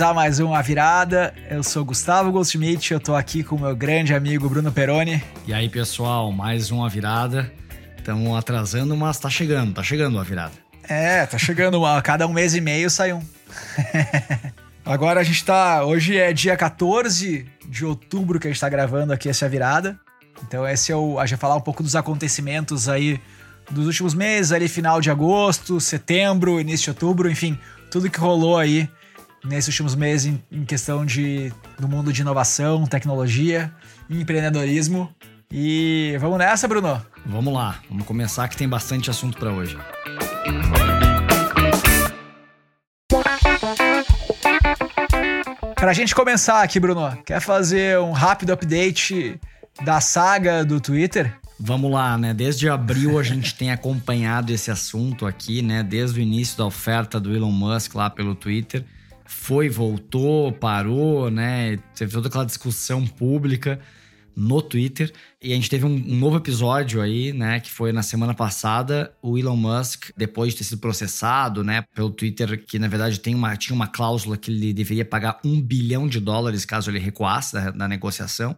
mais uma virada. Eu sou Gustavo Goldschmidt, eu tô aqui com o meu grande amigo Bruno Peroni. E aí, pessoal, mais uma virada. Estamos atrasando, mas tá chegando, tá chegando a virada. É, tá chegando, a cada um mês e meio sai um. Agora a gente tá. Hoje é dia 14 de outubro que a gente tá gravando aqui essa virada. Então, esse é o. A gente vai falar um pouco dos acontecimentos aí dos últimos meses, ali final de agosto, setembro, início de outubro, enfim, tudo que rolou aí nesses últimos meses em, questão de do mundo de inovação, tecnologia e empreendedorismo. E vamos nessa, Bruno? Vamos lá, vamos começar que tem bastante assunto para hoje. Pra gente começar aqui, Bruno, quer fazer um rápido update da saga do Twitter? Vamos lá, né? Desde abril a gente tem acompanhado esse assunto aqui, né? Desde o início da oferta do Elon Musk lá pelo Twitter. Foi, voltou, parou, né? Teve toda aquela discussão pública no Twitter. E a gente teve um, um, novo episódio aí, né? Que foi na semana passada. O Elon Musk, depois de ter sido processado, né? Pelo Twitter, que na verdade tem uma, tinha uma cláusula que ele deveria pagar um bilhão de dólares caso ele recuasse da, da negociação.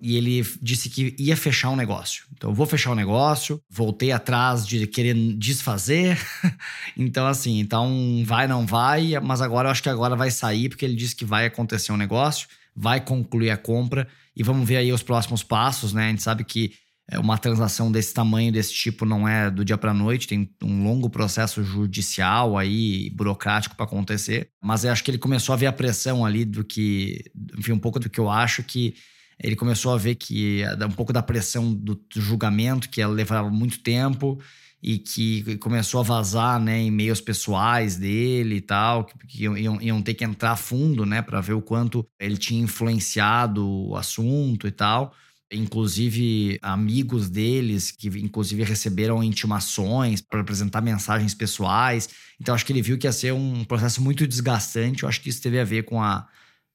E ele disse que ia fechar um negócio. Então, eu vou fechar o um negócio. Voltei atrás de querer desfazer. então, assim, então vai, não vai. Mas agora eu acho que agora vai sair, porque ele disse que vai acontecer um negócio, vai concluir a compra e vamos ver aí os próximos passos, né? A gente sabe que é, uma transação desse tamanho, desse tipo, não é do dia para noite, tem um longo processo judicial aí, burocrático para acontecer. Mas eu acho que ele começou a ver a pressão ali do que, enfim, um pouco do que eu acho que ele começou a ver que um pouco da pressão do julgamento, que levava muito tempo e que começou a vazar, né, e-mails pessoais dele e tal, que, iam, iam ter que entrar fundo, né, para ver o quanto ele tinha influenciado o assunto e tal. Inclusive, amigos deles que, inclusive, receberam intimações para apresentar mensagens pessoais. Então, acho que ele viu que ia ser um processo muito desgastante. Eu acho que isso teve a ver com a,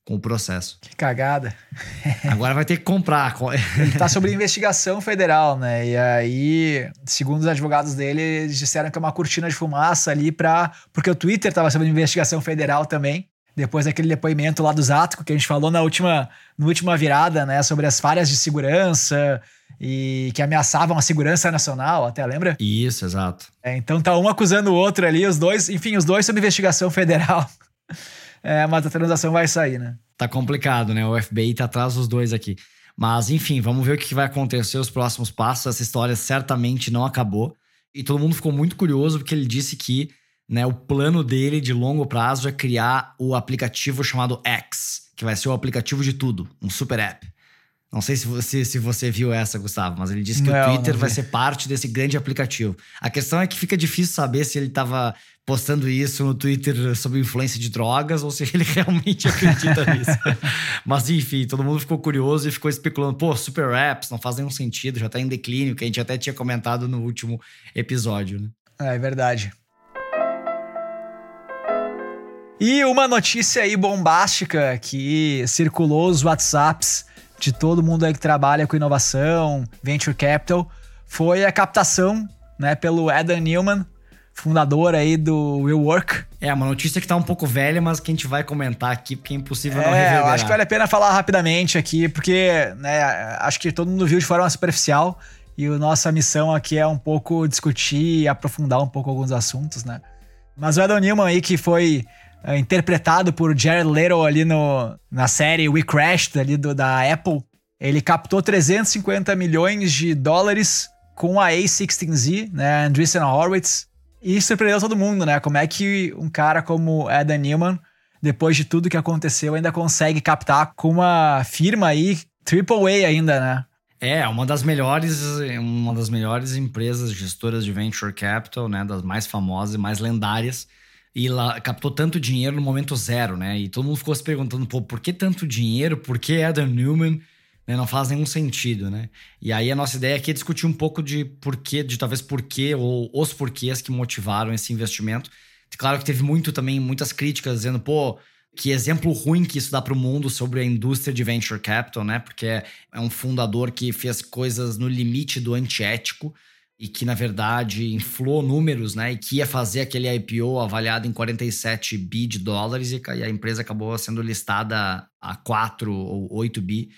com o processo. Que cagada. Agora vai ter que comprar. Ele tá sobre investigação federal, né? E aí, segundo os advogados dele, eles disseram que é uma cortina de fumaça ali para porque o Twitter tava sob investigação federal também. Depois daquele depoimento lá do Zático que a gente falou na última, na última virada, né, sobre as falhas de segurança e que ameaçavam a segurança nacional, até lembra? Isso, exato. É, então tá um acusando o outro ali, os dois, enfim, os dois sob investigação federal. É, mas a transação vai sair, né? Tá complicado, né? O FBI tá atrás dos dois aqui. Mas, enfim, vamos ver o que vai acontecer os próximos passos. Essa história certamente não acabou. E todo mundo ficou muito curioso porque ele disse que né, o plano dele de longo prazo é criar o aplicativo chamado X, que vai ser o aplicativo de tudo, um super app. Não sei se você, se você viu essa, Gustavo, mas ele disse que não, o Twitter vai ser parte desse grande aplicativo. A questão é que fica difícil saber se ele estava postando isso no Twitter sob influência de drogas ou se ele realmente acredita nisso. Mas enfim, todo mundo ficou curioso e ficou especulando, pô, super apps não faz nenhum sentido, já tá em declínio, que a gente até tinha comentado no último episódio, né? É, é verdade. E uma notícia aí bombástica que circulou os WhatsApps de todo mundo aí que trabalha com inovação, venture capital, foi a captação, né, pelo Adam Newman, fundador aí do Will Work. É, uma notícia que tá um pouco velha, mas que a gente vai comentar aqui, porque é impossível é, não reverberar. Eu acho que vale a pena falar rapidamente aqui, porque né, acho que todo mundo viu de forma superficial e a nossa missão aqui é um pouco discutir e aprofundar um pouco alguns assuntos, né? Mas o Adam Newman aí, que foi é, interpretado por Jared Leto ali no, na série We Crashed ali do, da Apple, ele captou 350 milhões de dólares com a A16Z, né, Andreessen Horowitz, e surpreendeu todo mundo, né? Como é que um cara como Adam Newman, depois de tudo que aconteceu, ainda consegue captar com uma firma aí, AAA ainda, né? É, uma das melhores, uma das melhores empresas gestoras de venture capital, né, das mais famosas e mais lendárias. E lá captou tanto dinheiro no momento zero, né? E todo mundo ficou se perguntando, pô, por que tanto dinheiro? Por que Adam Newman? Né? Não faz nenhum sentido, né? E aí a nossa ideia aqui é discutir um pouco de porquê, de talvez porquê ou os porquês que motivaram esse investimento. Claro que teve muito também, muitas críticas dizendo, pô, que exemplo ruim que isso dá para o mundo sobre a indústria de venture capital, né? Porque é um fundador que fez coisas no limite do antiético e que na verdade inflou números, né? E que ia fazer aquele IPO avaliado em 47 bi de dólares e a empresa acabou sendo listada a 4 ou 8 bi.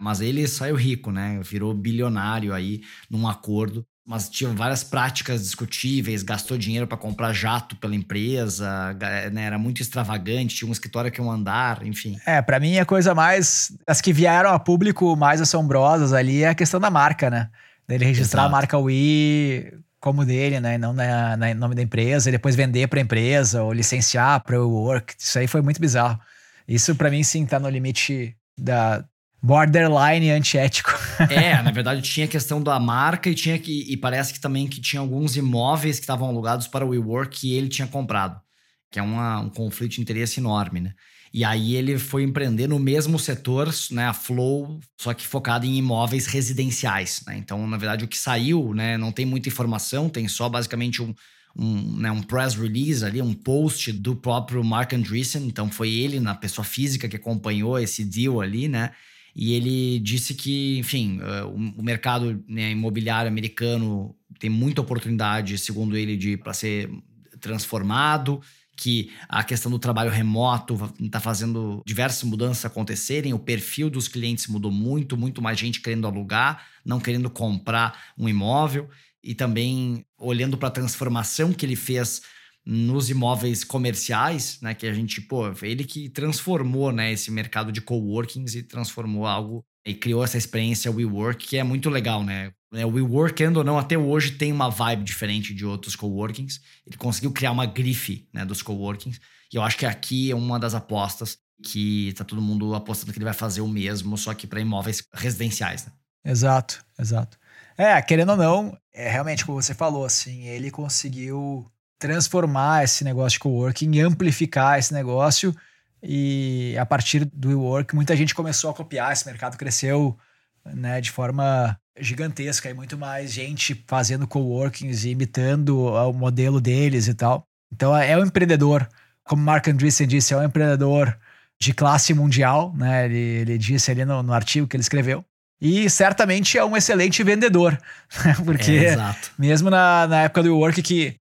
Mas ele saiu rico, né? Virou bilionário aí num acordo mas tinha várias práticas discutíveis, gastou dinheiro para comprar jato pela empresa, né, era muito extravagante, tinha um escritório que um andar, enfim. É, para mim a coisa mais as que vieram a público mais assombrosas ali é a questão da marca, né? Ele registrar Exato. a marca Wii como dele, né, não na, na nome da empresa, e depois vender para a empresa ou licenciar para o work. Isso aí foi muito bizarro. Isso para mim sim tá no limite da borderline antiético. é, na verdade tinha a questão da marca e tinha que e parece que também que tinha alguns imóveis que estavam alugados para o WeWork que ele tinha comprado, que é uma, um conflito de interesse enorme, né? E aí ele foi empreender no mesmo setor, né, a Flow, só que focado em imóveis residenciais, né? Então, na verdade, o que saiu, né, não tem muita informação, tem só basicamente um, um, né, um press release ali, um post do próprio Mark Andreessen, então foi ele, na pessoa física, que acompanhou esse deal ali, né? E ele disse que, enfim, uh, o, mercado né, imobiliário americano tem muita oportunidade, segundo ele, para ser transformado, que a questão do trabalho remoto está fazendo diversas mudanças acontecerem, o perfil dos clientes mudou muito, muito mais gente querendo alugar, não querendo comprar um imóvel, e também olhando para a transformação que ele fez nos imóveis comerciais, né? Que a gente, pô, ele que transformou, né, esse mercado de coworkings e transformou algo e criou essa experiência WeWork, que é muito legal, né? O WeWork, querendo ou não, até hoje tem uma vibe diferente de outros coworkings. Ele conseguiu criar uma grife, né, dos coworkings. E eu acho que aqui é uma das apostas que tá todo mundo apostando que ele vai fazer o mesmo, só que para imóveis residenciais, né? Exato, exato. É, querendo ou não, é realmente como você falou, assim, ele conseguiu transformar esse negócio de coworking, amplificar esse negócio e a partir do WeWork muita gente começou a copiar, esse mercado cresceu né, de forma gigantesca e muito mais gente fazendo coworkings e imitando o modelo deles e tal. Então é um empreendedor, como Mark Andreessen disse, é um empreendedor de classe mundial, né? Ele, ele disse ali no, no artigo que ele escreveu. E certamente é um excelente vendedor, né? porque é, mesmo na, na época do WeWork que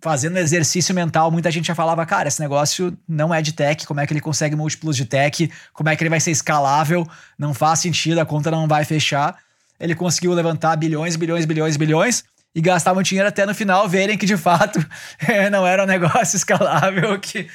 fazendo exercício mental, muita gente já falava, cara, esse negócio não é de tech, como é que ele consegue múltiplos de tech, como é que ele vai ser escalável, não faz sentido, a conta não vai fechar. Ele conseguiu levantar bilhões, bilhões, bilhões, bilhões e gastar muito dinheiro até no final verem que de fato não era um negócio escalável que,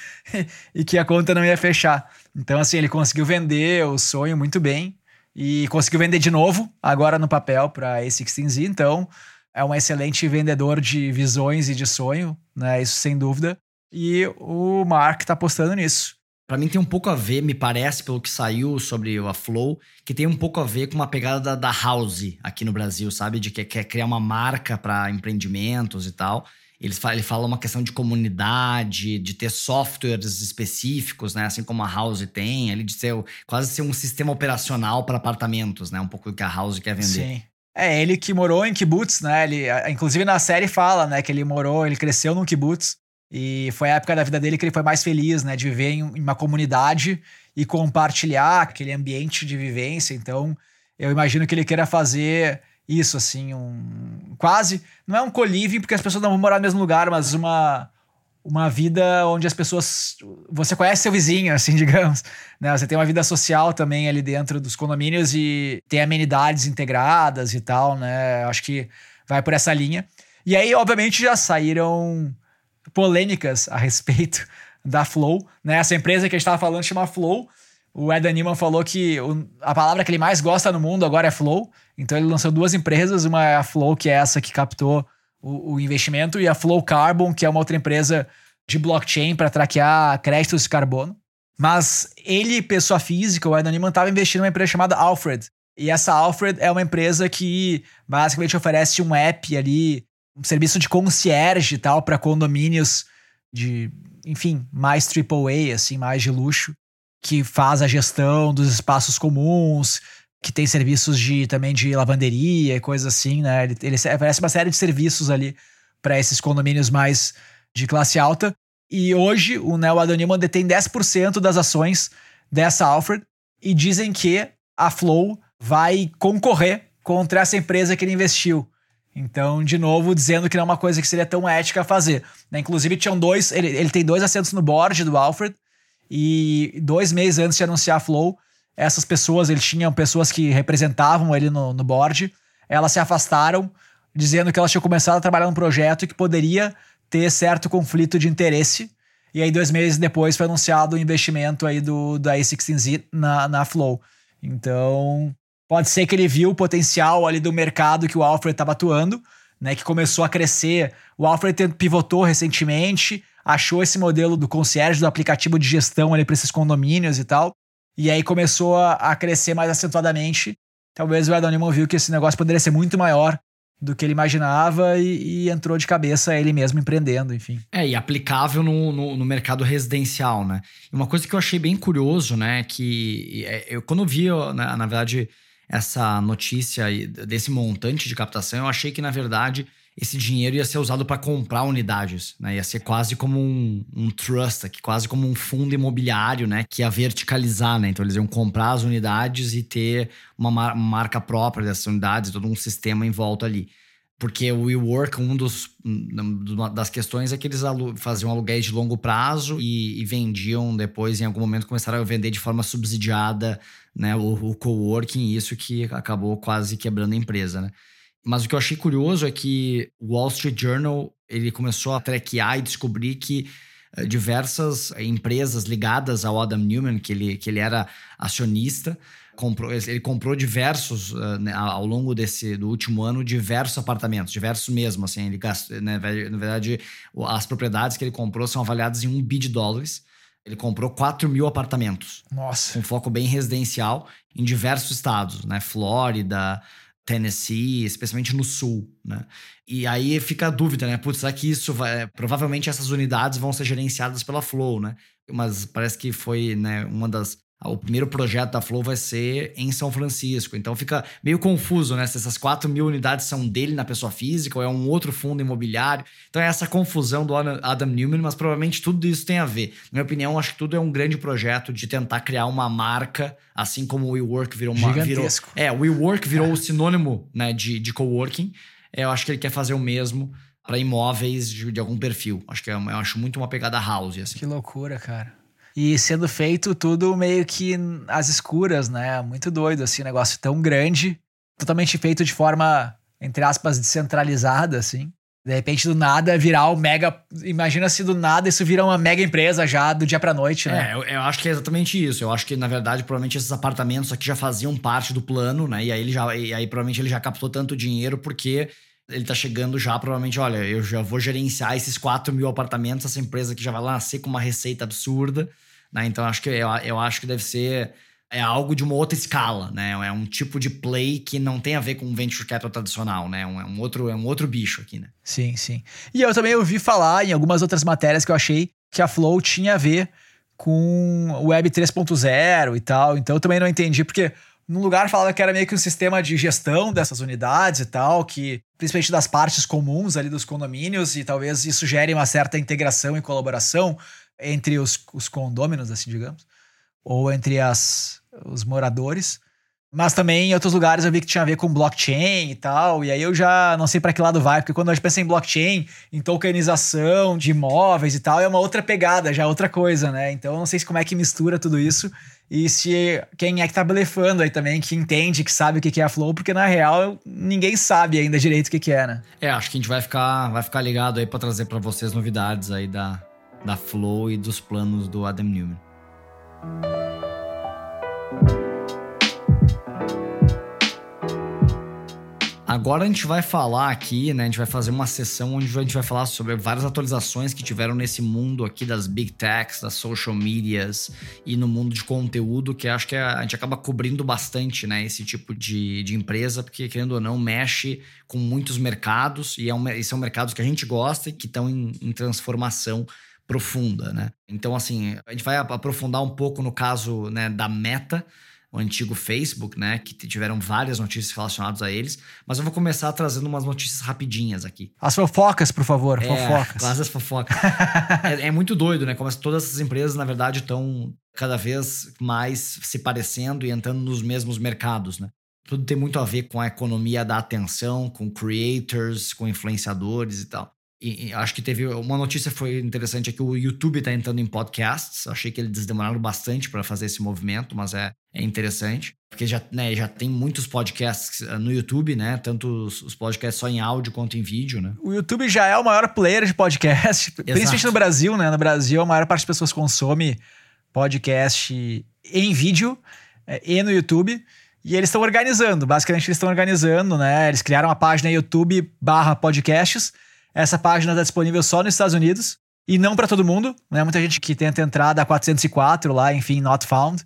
e que a conta não ia fechar. Então, assim, ele conseguiu vender o sonho muito bem e conseguiu vender de novo, agora no papel para A16Z. Então, é um excelente vendedor de visões e de sonho, né? Isso sem dúvida. E o Mark tá apostando nisso. Para mim tem um pouco a ver, me parece, pelo que saiu sobre a Flow, que tem um pouco a ver com uma pegada da, da House aqui no Brasil, sabe? De que quer criar uma marca para empreendimentos e tal. Ele fala uma questão de comunidade, de ter softwares específicos, né? Assim como a House tem, ali de ser quase ser um sistema operacional para apartamentos, né? Um pouco do que a House quer vender. Sim. É, ele que morou em kibbutz, né? Ele, inclusive na série fala, né, que ele morou, ele cresceu num kibbutz e foi a época da vida dele que ele foi mais feliz, né, de viver em, uma comunidade e compartilhar aquele ambiente de vivência. Então, eu imagino que ele queira fazer isso, assim, um quase não é um co-living porque as pessoas não vão morar no mesmo lugar, mas uma uma vida onde as pessoas. Você conhece seu vizinho, assim, digamos. Né? Você tem uma vida social também ali dentro dos condomínios e tem amenidades integradas e tal, né? Acho que vai por essa linha. E aí, obviamente, já saíram polêmicas a respeito da Flow, né? Essa empresa que a gente estava falando chama Flow. O Ed Newman falou que o, a palavra que ele mais gosta no mundo agora é Flow. Então ele lançou duas empresas, uma é a Flow, que é essa que captou o, o investimento, e a Flow Carbon, que é uma outra empresa de blockchain para traquear créditos de carbono. Mas ele, pessoa física, o Ed Newman, estava investindo numa empresa chamada Alfred. E essa Alfred é uma empresa que basicamente oferece um app ali, um serviço de concierge e tal para condomínios de, enfim, mais AAA, assim, mais de luxo, que faz a gestão dos espaços comuns, que tem serviços de também de lavanderia e coisas assim, né? Ele, ele oferece uma série de serviços ali para esses condomínios mais de classe alta. E hoje o Neo Adonima detém 10% das ações dessa Alfred e dizem que a Flow vai concorrer contra essa empresa que ele investiu. Então, de novo, dizendo que não é uma coisa que seria tão ética fazer. Né? Inclusive, tinham dois. Ele, ele tem dois assentos no board do Alfred. E dois meses antes de anunciar a Flow, essas pessoas, ele tinha pessoas que representavam ele no, no board, elas se afastaram, dizendo que elas tinham começado a trabalhar num projeto e que poderia ter certo conflito de interesse. E aí, dois meses depois, foi anunciado o investimento aí do, da A16Z na, na Flow. Então, pode ser que ele viu o potencial ali do mercado que o Alfred estava atuando, né? Que começou a crescer. O Alfred pivotou recentemente, achou esse modelo do concierge, do aplicativo de gestão ali para esses condomínios e tal. E aí começou a, a crescer mais acentuadamente. Talvez o Adam Newman viu que esse negócio poderia ser muito maior do que ele imaginava e, e, entrou de cabeça ele mesmo empreendendo, enfim. É, e aplicável no, no, no, mercado residencial, né? Uma coisa que eu achei bem curioso, né, que é, eu, quando vi, na, na verdade, essa notícia desse montante de captação, eu achei que, na verdade, esse dinheiro ia ser usado para comprar unidades, né? Ia ser quase como um, um trust, aqui, quase como um fundo imobiliário, né? Que ia verticalizar, né? Então eles iam comprar as unidades e ter uma mar marca própria dessas unidades, todo um sistema em volta ali. Porque o WeWork, um dos uma das questões é que eles faziam aluguéis de longo prazo e, e, vendiam depois, em algum momento, começaram a vender de forma subsidiada né, o, o coworking, isso que acabou quase quebrando a empresa, né? Mas o que eu achei curioso é que o Wall Street Journal ele começou a traquear e descobrir que eh, diversas empresas ligadas ao Adam Newman, que ele, que ele era acionista, comprou, ele comprou diversos, uh, né, ao longo desse, do último ano, diversos apartamentos, diversos mesmo, assim, ele gastou, né, na verdade, as propriedades que ele comprou são avaliadas em um bi de dólares, ele comprou 4 mil apartamentos. Nossa. Com foco bem residencial em diversos estados, né, Flórida, Tennessee, especialmente no sul, né? E aí fica a dúvida, né? Putz, será que isso vai. Provavelmente essas unidades vão ser gerenciadas pela Flow, né? Mas parece que foi né, uma das o primeiro projeto da Flow vai ser em São Francisco. Então fica meio confuso, né? Se essas 4 mil unidades são dele na pessoa física ou é um outro fundo imobiliário. Então é essa confusão do Adam Newman, mas provavelmente tudo isso tem a ver. Na minha opinião, acho que tudo é um grande projeto de tentar criar uma marca, assim como o WeWork virou uma. Gigantesco. Virou, é, o WeWork virou é. o sinônimo né, de, de coworking. Eu acho que ele quer fazer o mesmo para imóveis de, de, algum perfil. Acho que é, eu acho muito uma pegada house. Assim. Que loucura, cara. E sendo feito tudo meio que às escuras, né? Muito doido, assim, um negócio tão grande, totalmente feito de forma, entre aspas, descentralizada, assim. De repente, do nada, virar o mega. Imagina se do nada isso vira uma mega empresa já do dia pra noite, né? É, eu, eu, acho que é exatamente isso. Eu acho que, na verdade, provavelmente esses apartamentos aqui já faziam parte do plano, né? E aí ele já. E aí, provavelmente, ele já captou tanto dinheiro porque ele tá chegando já, provavelmente, olha, eu já vou gerenciar esses 4 mil apartamentos, essa empresa que já vai lá nascer com uma receita absurda. Né? Então acho que eu, eu acho que deve ser é algo de uma outra escala, né? É um tipo de play que não tem a ver com venture capital tradicional, né? É um, é um outro, é um outro bicho aqui, né? Sim, sim. E eu também ouvi falar em algumas outras matérias que eu achei que a Flow tinha a ver com Web 3.0 e tal. Então eu também não entendi, porque num lugar falava que era meio que um sistema de gestão dessas unidades e tal, que principalmente das partes comuns ali dos condomínios, e talvez isso gere uma certa integração e colaboração entre os, os condôminos, assim, digamos, ou entre as, os moradores. Mas também em outros lugares eu vi que tinha a ver com blockchain e tal. E aí eu já não sei para que lado vai, porque quando a gente pensa em blockchain, em tokenização de imóveis e tal, é uma outra pegada, já é outra coisa, né? Então eu não sei como é que mistura tudo isso e se quem é que tá blefando aí também, que entende, que sabe o que é a Flow, porque na real ninguém sabe ainda direito o que é, né? É, acho que a gente vai ficar, vai ficar ligado aí para trazer para vocês novidades aí da, da Flow e dos planos do Adam Newman. Agora a gente vai falar aqui, né? A gente vai fazer uma sessão onde a gente vai falar sobre várias atualizações que tiveram nesse mundo aqui das big techs, das social medias e no mundo de conteúdo, que acho que a gente acaba cobrindo bastante, né? Esse tipo de, de empresa, porque querendo ou não, mexe com muitos mercados e, é um, e são mercados que a gente gosta e que estão em, em transformação profunda, né? Então, assim, a gente vai aprofundar um pouco no caso né, da Meta, o antigo Facebook, né? Que tiveram várias notícias relacionadas a eles. Mas eu vou começar trazendo umas notícias rapidinhas aqui. As fofocas, por favor, é, fofocas. Quase as fofocas. é, é, muito doido, né? Como todas essas empresas, na verdade, estão cada vez mais se parecendo e entrando nos mesmos mercados, né? tudo tem muito a ver com a economia da atenção, com creators, com influenciadores e tal. E, e acho que teve uma notícia foi interessante é que o YouTube está entrando em podcasts. Achei que eles demoraram bastante para fazer esse movimento, mas é, é interessante. Porque já, né, já tem muitos podcasts ah, no YouTube, né? Tanto os, podcasts só em áudio quanto em vídeo, né? O YouTube já é o maior player de podcast, Exato. principalmente no Brasil, né? No Brasil, a maior parte das pessoas consome podcast em vídeo é, e no YouTube. E eles estão organizando, basicamente eles estão organizando, né? Eles criaram uma página YouTube barra podcasts. Essa página está disponível só nos Estados Unidos e não para todo mundo, né? Muita gente que tenta entrar da 404 lá, enfim, not found.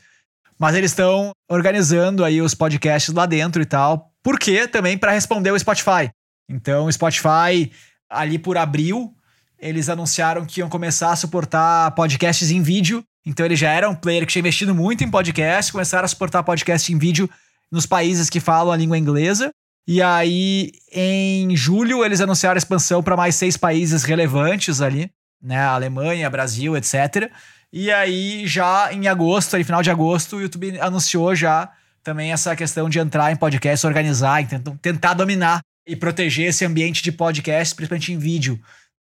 Mas eles estão organizando aí os podcasts lá dentro e tal. Por quê? Também para responder o Spotify. Então, o Spotify, ali por abril, eles anunciaram que iam começar a suportar podcasts em vídeo. Então, ele já era um player que tinha investido muito em podcast, começaram a suportar podcast em vídeo nos países que falam a língua inglesa. E aí, em julho, eles anunciaram a expansão para mais seis países relevantes ali, né? Alemanha, Brasil, etc. E aí, já em agosto, aí, final de agosto, o YouTube anunciou já também essa questão de entrar em podcast, organizar, tentar, tentar dominar e proteger esse ambiente de podcast, principalmente em vídeo.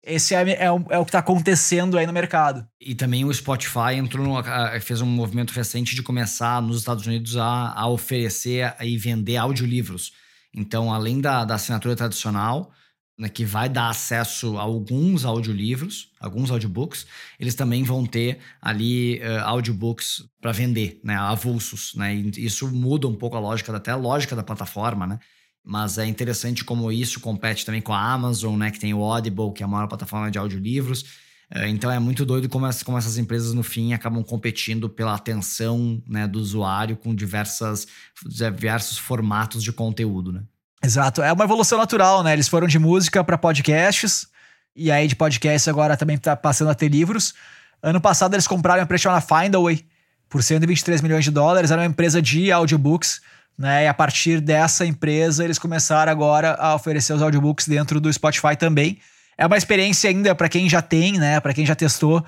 Esse é, é, é o que está acontecendo aí no mercado. E também o Spotify entrou no, fez um movimento recente de começar nos Estados Unidos a, a oferecer e vender audiolivros. Então, além da, da assinatura tradicional, né, que vai dar acesso a alguns audiolivros, alguns audiobooks, eles também vão ter ali uh, audiobooks para vender, né, avulsos, né? Isso muda um pouco a lógica, até a lógica da plataforma, né? Mas é interessante como isso compete também com a Amazon, né? Que tem o Audible, que é a maior plataforma de audiolivros. É, então é muito doido como, como essas empresas, no fim, acabam competindo pela atenção né, do usuário com diversas, diversos formatos de conteúdo, né? Exato. É uma evolução natural, né? Eles foram de música para podcasts, e aí de podcast agora também tá passando a ter livros. Ano passado eles compraram uma empresa chamada Findaway por 123 milhões de dólares, era uma empresa de audiobooks né? E a partir dessa empresa, eles começaram agora a oferecer os audiobooks dentro do Spotify também. É uma experiência ainda para quem já tem, né? Para quem já testou,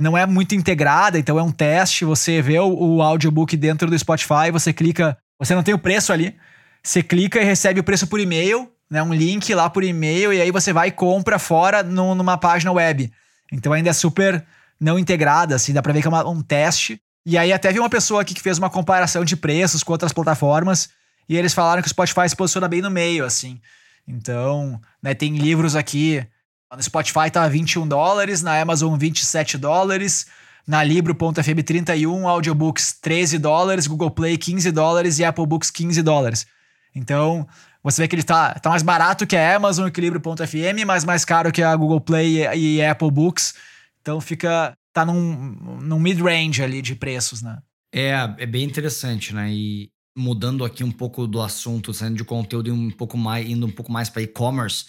não é muito integrada, então é um teste. Você vê o, o audiobook dentro do Spotify, você clica, você não tem o preço ali, você clica e recebe o preço por e-mail, né? Um link lá por e-mail, e aí você vai e compra fora no, numa página web. Então ainda é super não integrada, assim, dá pra ver que é uma, um teste. E aí até vi uma pessoa aqui que fez uma comparação de preços com outras plataformas e eles falaram que o Spotify se posiciona bem no meio, assim. Então, né, tem livros aqui. No Spotify tá 21 dólares, na Amazon 27 dólares, na Libro.fm 31, Audiobooks 13 dólares, Google Play 15 dólares e Apple Books 15 dólares. Então, você vê que ele tá, tá mais barato que a Amazon e que Libro.fm, mas mais caro que a Google Play e, e Apple Books. Então fica tá num, num mid-range ali de preços, né? É, é bem interessante, né? E mudando aqui um pouco do assunto, saindo de conteúdo e um pouco mais, indo um pouco mais para e-commerce,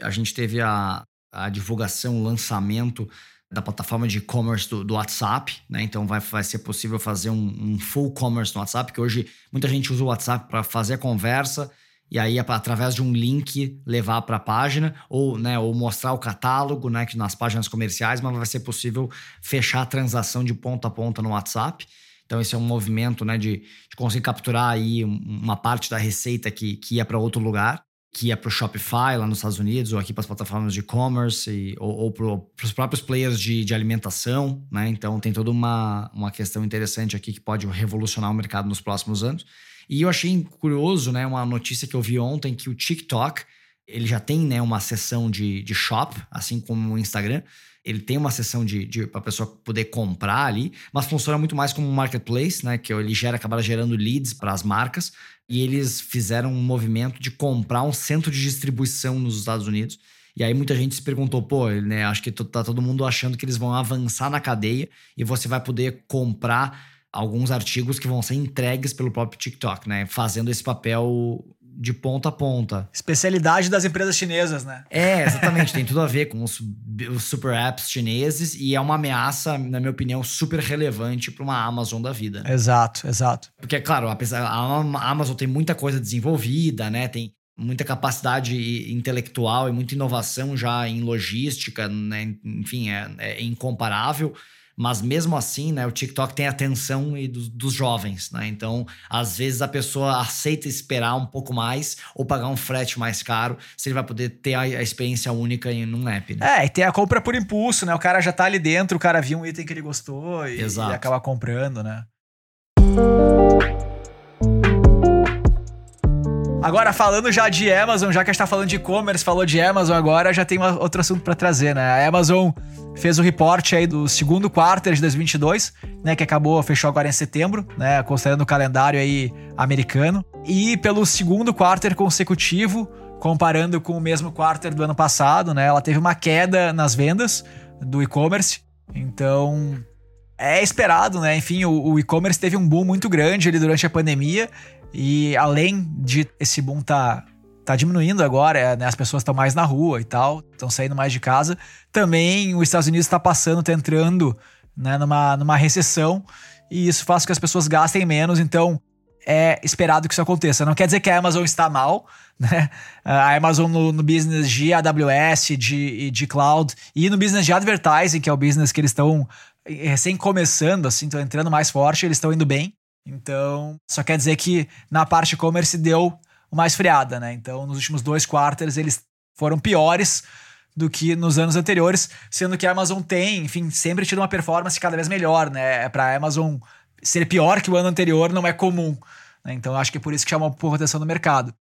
a gente teve a, a divulgação, o lançamento da plataforma de e-commerce do, do, WhatsApp, né? Então vai, vai ser possível fazer um, um full commerce no WhatsApp, que hoje muita gente usa o WhatsApp para fazer a conversa e aí através de um link levar para a página ou, né, ou mostrar o catálogo, né, que nas páginas comerciais, mas vai ser possível fechar a transação de ponta a ponta no WhatsApp. Então esse é um movimento, né, de, de conseguir capturar aí uma parte da receita que, que ia para outro lugar, que ia para o Shopify lá nos Estados Unidos ou aqui para as plataformas de e-commerce ou, ou para os próprios players de, de alimentação, né? Então tem toda uma, uma questão interessante aqui que pode revolucionar o mercado nos próximos anos. E eu achei curioso, né, uma notícia que eu vi ontem que o TikTok, ele já tem, né, uma seção de, de shop, assim como o Instagram. Ele tem uma seção de, de para a pessoa poder comprar ali, mas funciona muito mais como um marketplace, né? Que ele gera, acaba gerando leads para as marcas. E eles fizeram um movimento de comprar um centro de distribuição nos Estados Unidos. E aí muita gente se perguntou, pô, né? Acho que tá todo mundo achando que eles vão avançar na cadeia e você vai poder comprar alguns artigos que vão ser entregues pelo próprio TikTok, né? Fazendo esse papel de ponta a ponta. Especialidade das empresas chinesas, né? É, exatamente. tem tudo a ver com os, os, super apps chineses e é uma ameaça, na minha opinião, super relevante para uma Amazon da vida. Exato, exato. Porque, é claro, apesar a Amazon tem muita coisa desenvolvida, né? Tem muita capacidade intelectual e muita inovação já em logística, né? Enfim, é, é incomparável Mas mesmo assim, né, o TikTok tem a atenção e dos, dos jovens, né? Então, às vezes a pessoa aceita esperar um pouco mais ou pagar um frete mais caro, se ele vai poder ter a, a experiência única em um app, né? É, e tem a compra por impulso, né? O cara já tá ali dentro, o cara viu um item que ele gostou e, e acaba comprando, né? Agora, falando já de Amazon, já que a gente tá falando de e-commerce, falou de Amazon agora, já tem uma, outro assunto para trazer, né? A Amazon fez o reporte aí do segundo quarto de 2022, né? Que acabou, fechou agora em setembro, né? Considerando o calendário aí americano. E pelo segundo quarto consecutivo, comparando com o mesmo quarto do ano passado, né? Ela teve uma queda nas vendas do e-commerce. Então, é esperado, né? Enfim, o, o e-commerce teve um boom muito grande ali durante a pandemia e além de esse boom tá, tá diminuindo agora, né? as pessoas estão mais na rua e tal, estão saindo mais de casa, também os Estados Unidos está passando, está entrando né, numa, numa recessão e isso faz com que as pessoas gastem menos, então é esperado que isso aconteça. Não quer dizer que a Amazon está mal, né? A Amazon no, no business de AWS, de, de cloud e no business de advertising, que é o business que eles estão recém começando, assim, estão entrando mais forte, eles estão indo bem. Então, só quer dizer que na parte e-commerce deu uma esfriada, né? Então, nos últimos dois quartos eles foram piores do que nos anos anteriores, sendo que a Amazon tem, enfim, sempre tido uma performance cada vez melhor, né? É Para a Amazon ser pior que o ano anterior não é comum. Né? Então, acho que é por isso que chama um pouco atenção no mercado.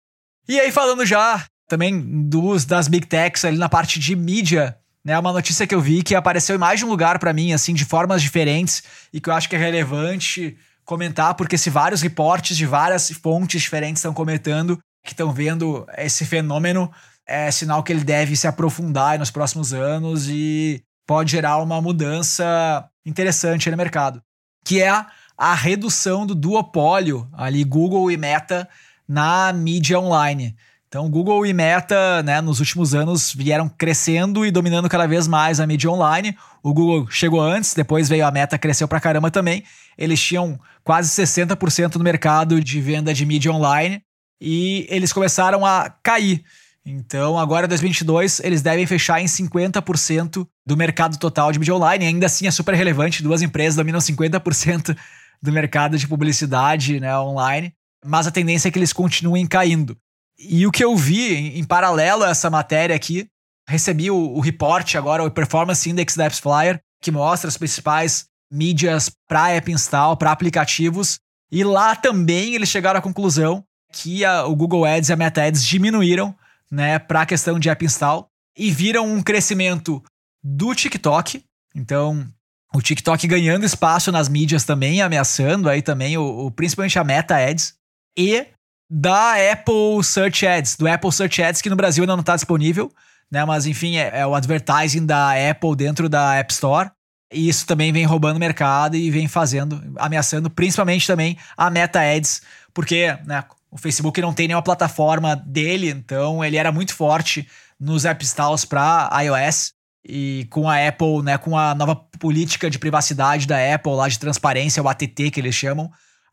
E aí, falando já também dos das big techs ali na parte de mídia, né? Uma notícia que eu vi que apareceu em mais de um lugar para mim, assim, de formas diferentes e que eu acho que é relevante comentar, porque se vários reportes de várias fontes diferentes estão comentando que estão vendo esse fenômeno, é sinal que ele deve se aprofundar nos próximos anos e pode gerar uma mudança interessante no mercado, que é a redução do duopólio ali Google e Meta na mídia online. Então, Google e Meta, né, nos últimos anos vieram crescendo e dominando cada vez mais a mídia online. O Google chegou antes, depois veio a Meta, cresceu pra caramba também. Eles tinham quase 60% do mercado de venda de mídia online e eles começaram a cair. Então, agora em 2022, eles devem fechar em 50% do mercado total de mídia online. Ainda assim é super relevante, duas empresas dominam 50% do mercado de publicidade né, online, mas a tendência é que eles continuem caindo. E o que eu vi, em, em paralelo a essa matéria aqui, recebi o, o reporte agora, o Performance Index da AppsFlyer, que mostra as principais mídias para app install, para aplicativos. E lá também eles chegaram à conclusão que a, o Google Ads e a Meta Ads diminuíram né, para a questão de app install e viram um crescimento do TikTok. Então, o TikTok ganhando espaço nas mídias também, ameaçando aí também o, o principalmente a Meta Ads. E da Apple Search Ads, do Apple Search Ads, que no Brasil ainda não está disponível, né? Mas enfim, é, é, o advertising da Apple dentro da App Store. E isso também vem roubando mercado e vem fazendo, ameaçando principalmente também a Meta Ads, porque né, o Facebook não tem nenhuma plataforma dele, então ele era muito forte nos App Stores para iOS. E com a Apple, né, com a nova política de privacidade da Apple, lá de transparência, o ATT que eles chamam,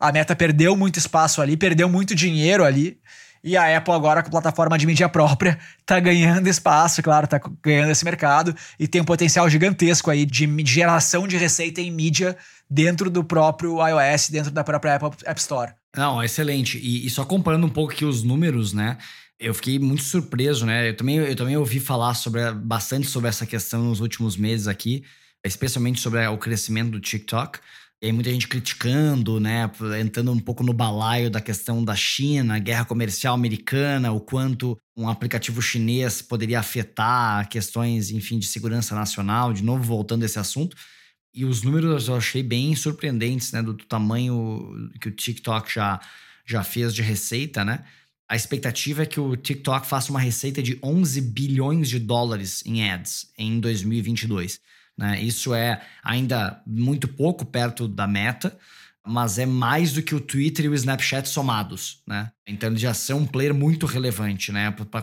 a Meta perdeu muito espaço ali, perdeu muito dinheiro ali. E a Apple agora com plataforma de mídia própria tá ganhando espaço, claro, tá ganhando esse mercado e tem um potencial gigantesco aí de geração de receita em mídia dentro do próprio iOS, dentro da própria Apple App Store. Não, excelente. E, e só comparando um pouco aqui os números, né? Eu fiquei muito surpreso, né? Eu também, eu também ouvi falar sobre, bastante sobre essa questão nos últimos meses aqui, especialmente sobre o crescimento do TikTok. E aí muita gente criticando, né, entrando um pouco no balaio da questão da China, guerra comercial americana, o quanto um aplicativo chinês poderia afetar questões, enfim, de segurança nacional, de novo voltando a esse assunto. E os números eu achei bem surpreendentes, né, do, do tamanho que o TikTok já, já fez de receita, né? A expectativa é que o TikTok faça uma receita de 11 bilhões de dólares em ads em 2022. Né? Isso é ainda muito pouco perto da meta, mas é mais do que o Twitter e o Snapchat somados, né? Então eles já são um player muito relevante, né? Para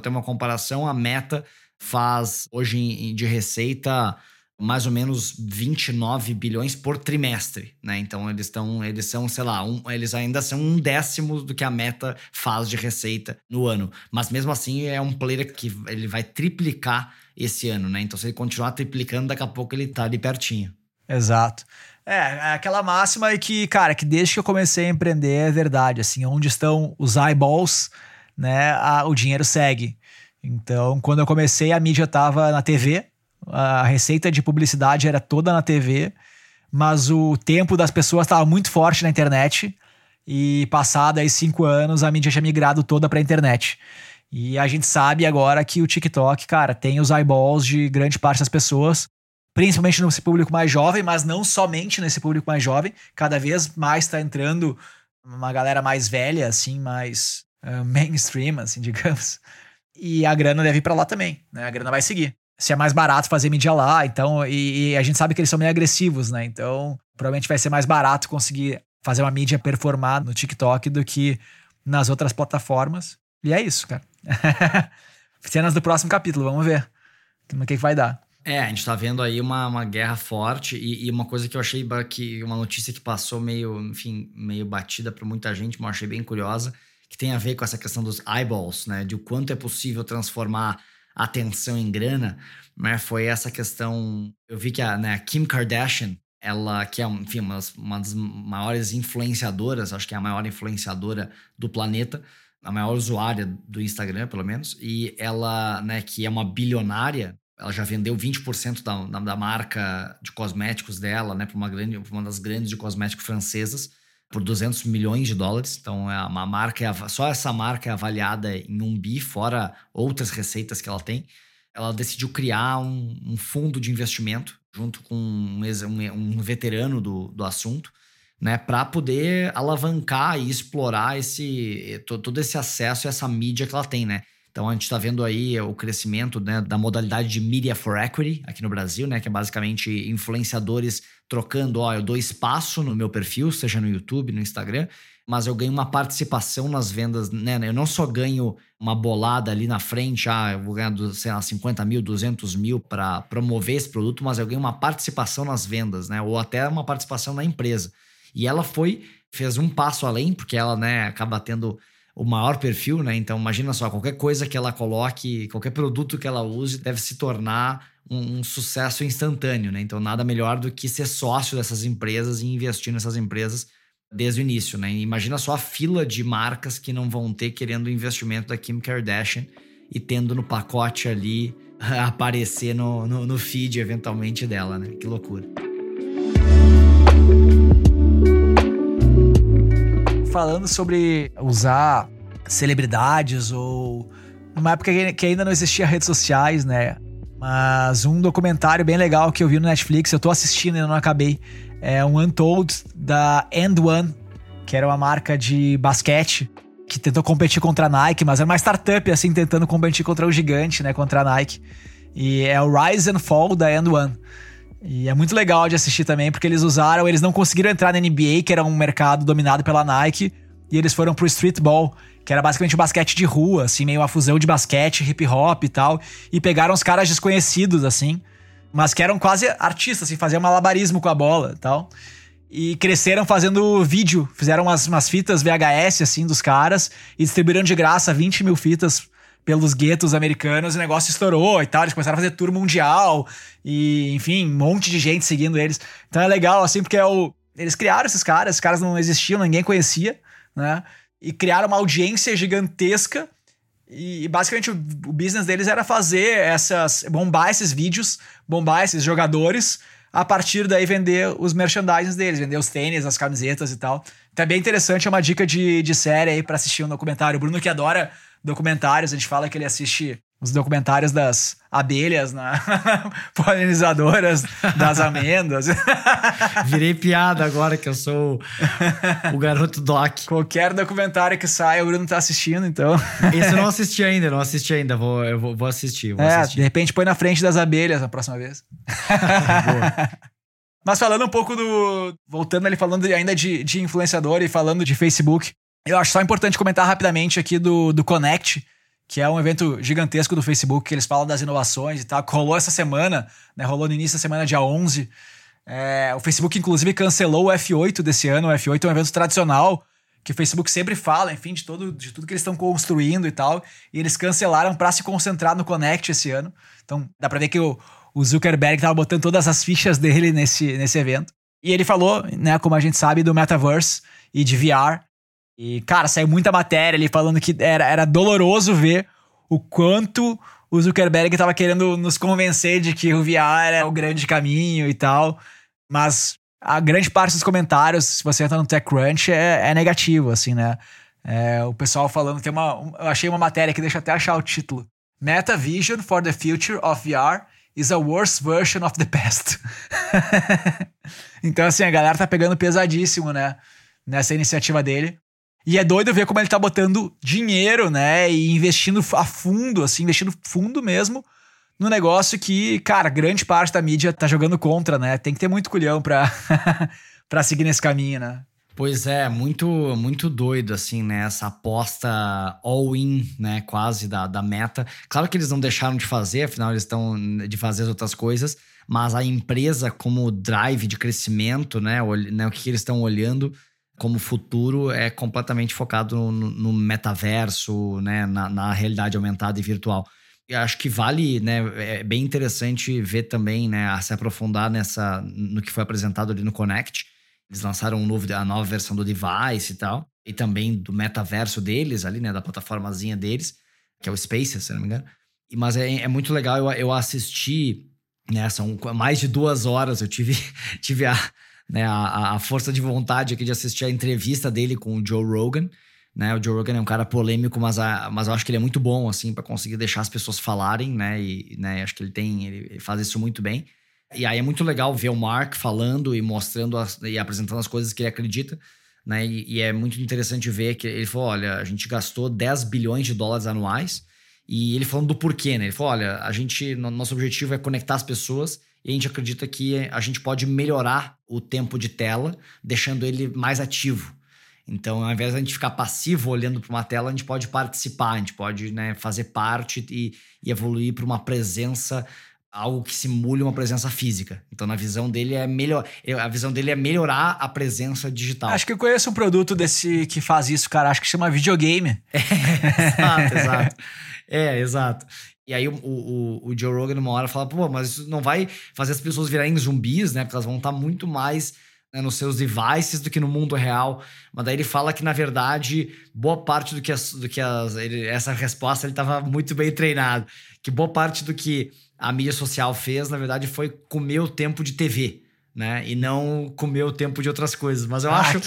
ter uma comparação, a Meta faz hoje de receita mais ou menos 29 bilhões por trimestre, né? Então eles estão, eles são, sei lá, um, eles ainda são um décimo do que a Meta faz de receita no ano. Mas mesmo assim é um player que ele vai triplicar esse ano, né? Então, se ele continuar triplicando, daqui a pouco ele tá ali pertinho. Exato. É, é aquela máxima que, cara, que desde que eu comecei a empreender é verdade, assim, onde estão os eyeballs, né, a, o dinheiro segue. Então, quando eu comecei, a mídia estava na TV, a receita de publicidade era toda na TV, mas o tempo das pessoas estava muito forte na internet. E passado aí cinco anos, a mídia tinha migrado toda para a internet. E a gente sabe agora que o TikTok, cara, tem os eyeballs de grande parte das pessoas, principalmente nesse público mais jovem, mas não somente nesse público mais jovem. Cada vez mais está entrando uma galera mais velha, assim, mais uh, mainstream, assim, digamos. E a grana deve ir para lá também, né? A grana vai seguir. Se é mais barato fazer mídia lá, então, e, e, a gente sabe que eles são meio agressivos, né? Então, provavelmente vai ser mais barato conseguir fazer uma mídia performar no TikTok do que nas outras plataformas. E é isso, cara. Cenas do próximo capítulo, vamos ver no que, que vai dar. É, a gente tá vendo aí uma, uma guerra forte e, e, uma coisa que eu achei que uma notícia que passou meio, enfim, meio batida para muita gente, mas eu achei bem curiosa, que tem a ver com essa questão dos eyeballs, né? De o quanto é possível transformar atenção em grana, né? Foi essa questão. Eu vi que a, né, a Kim Kardashian, ela que é, enfim, uma, uma das maiores influenciadoras, acho que é a maior influenciadora do planeta, a maior usuária do Instagram, pelo menos, e ela, né, que é uma bilionária, ela já vendeu 20% da, da marca de cosméticos dela, né, para uma grande, uma das grandes de cosméticos francesas por 200 milhões de dólares. Então, é uma marca, é só essa marca é avaliada em um bi, fora outras receitas que ela tem. Ela decidiu criar um, um fundo de investimento junto com um, um, um veterano do, do assunto, né, para poder alavancar e explorar esse todo esse acesso e essa mídia que ela tem, né? Então a gente está vendo aí o crescimento né, da modalidade de Media for Equity aqui no Brasil, né? Que é basicamente influenciadores trocando, ó, eu dou espaço no meu perfil, seja no YouTube, no Instagram, mas eu ganho uma participação nas vendas, né? Eu não só ganho uma bolada ali na frente, ah, eu vou ganhar, sei lá, 50 mil, 200 mil para promover esse produto, mas eu ganho uma participação nas vendas, né? Ou até uma participação na empresa. E ela foi, fez um passo além, porque ela, né, acaba tendo o maior perfil, né? Então imagina só, qualquer coisa que ela coloque, qualquer produto que ela use deve se tornar um, um, sucesso instantâneo, né? Então nada melhor do que ser sócio dessas empresas e investir nessas empresas desde o início, né? Imagina só a fila de marcas que não vão ter querendo o investimento da Kim Kardashian e tendo no pacote ali aparecer no, no, no feed eventualmente dela, né? Que loucura. Falando sobre usar celebridades ou numa época que ainda não existia redes sociais, né? Mas um documentário bem legal que eu vi no Netflix, eu tô assistindo e não acabei, é um Untold da End One, que era uma marca de basquete que tentou competir contra a Nike, mas era uma startup assim tentando competir contra o gigante, né, contra a Nike. E é o Rise and Fall da End One. E é muito legal de assistir também, porque eles usaram, eles não conseguiram entrar na NBA, que era um mercado dominado pela Nike, e eles foram pro streetball, que era basicamente basquete de rua, assim, meio uma fusão de basquete, hip hop e tal, e pegaram os caras desconhecidos, assim, mas que eram quase artistas, assim, faziam malabarismo com a bola e tal. E cresceram fazendo vídeo, fizeram umas, umas fitas VHS, assim, dos caras, e distribuíram de graça 20 mil fitas pelos guetos americanos, o negócio estourou e tal. Eles começaram a fazer tour mundial e, enfim, um monte de gente seguindo eles. Então é legal, assim, porque é o, eles criaram esses caras, esses caras não existiam, ninguém conhecia, né? E criaram uma audiência gigantesca. E, basicamente o, o business deles era fazer essas. bombar esses vídeos, bombar esses jogadores, a partir daí vender os merchandising deles, vender os tênis, as camisetas e tal. Então é bem interessante, é uma dica de, de série aí pra assistir um documentário. O Bruno que adora documentários, a gente fala que ele assiste os documentários das abelhas, né? polinizadoras das amêndoas. Virei piada agora que eu sou o garoto doc. Qualquer documentário que saia, o Bruno tá assistindo, então. Esse eu não assisti ainda, não assisti ainda. Vou, eu vou, vou assistir. Vou é, assistir. de repente põe na frente das abelhas na próxima vez. Mas falando um pouco do. Voltando ali, falando ainda de, de influenciador e falando de Facebook, eu acho só importante comentar rapidamente aqui do, do Connect, que é um evento gigantesco do Facebook, que eles falam das inovações e tal, que rolou essa semana, né? Rolou no início da semana, dia 11. É, o Facebook, inclusive, cancelou o F8 desse ano. O F8 é um evento tradicional que o Facebook sempre fala, enfim, de, todo, de tudo que eles estão construindo e tal. E eles cancelaram para se concentrar no Connect esse ano. Então, dá para ver que o, o Zuckerberg tava botando todas as fichas dele nesse, nesse evento. E ele falou, né, como a gente sabe, do metaverse e de VR. E, cara, saiu muita matéria ali falando que era, era doloroso ver o quanto o Zuckerberg tava querendo nos convencer de que o VR é o grande caminho e tal. Mas a grande parte dos comentários, se você entra no TechCrunch, é, é negativo, assim, né? É, o pessoal falando, tem uma. Eu achei uma matéria que deixa até achar o título. Meta Vision for the Future of VR is a worse version of the past. então, assim, a galera tá pegando pesadíssimo, né? Nessa iniciativa dele. E é doido ver como ele tá botando dinheiro, né? E investindo a fundo, assim, investindo fundo mesmo no negócio que, cara, grande parte da mídia tá jogando contra, né? Tem que ter muito culhão pra, pra seguir nesse caminho, né? Pois é, muito muito doido, assim, né? Essa aposta all-in, né? Quase da, da meta. Claro que eles não deixaram de fazer, afinal, eles estão de fazer as outras coisas, mas a empresa, como drive de crescimento, né? O, né, o que eles estão olhando como futuro é completamente focado no, no metaverso, né? Na, na realidade aumentada e virtual. Eu acho que vale, né? É bem interessante ver também, né? Se aprofundar nessa no que foi apresentado ali no Connect eles lançaram um novo, a nova versão do device e tal. E também do metaverso deles ali, né? Da plataformazinha deles, que é o Spaces, se não me engano. E, mas é, é muito legal, eu, eu assisti, né? São mais de duas horas, eu tive, tive a, né, a, a força de vontade aqui de assistir a entrevista dele com o Joe Rogan. Né, o Joe Rogan é um cara polêmico, mas, a, mas eu acho que ele é muito bom, assim, para conseguir deixar as pessoas falarem, né? E né, acho que ele tem, ele, faz isso muito bem. E aí é muito legal ver o Mark falando e mostrando as, e apresentando as coisas que ele acredita. Né? E, e, é muito interessante ver que ele falou: olha, a gente gastou 10 bilhões de dólares anuais. E ele falando do porquê, né? Ele falou: olha, a gente, nosso objetivo é conectar as pessoas e a gente acredita que a gente pode melhorar o tempo de tela, deixando ele mais ativo. Então, ao invés de a gente ficar passivo olhando para uma tela, a gente pode participar, a gente pode né, fazer parte e, e evoluir para uma presença algo que simule uma presença física. Então, na visão dele é melhor, a visão dele é melhorar a presença digital. Acho que eu conheço um produto desse que faz isso, cara. Acho que chama videogame. É, exato, exato. É, exato. E aí o, o, o, Joe Rogan, numa hora, fala, pô, mas isso não vai fazer as pessoas virarem zumbis, né? Porque elas vão estar muito mais né, nos seus devices do que no mundo real. Mas daí ele fala que, na verdade, boa parte do que, as, do que as, ele, essa resposta ele estava muito bem treinado. Que boa parte do que a mídia social fez, na verdade, foi comer o tempo de TV, né? E não comer o tempo de outras coisas. Mas eu ah, acho.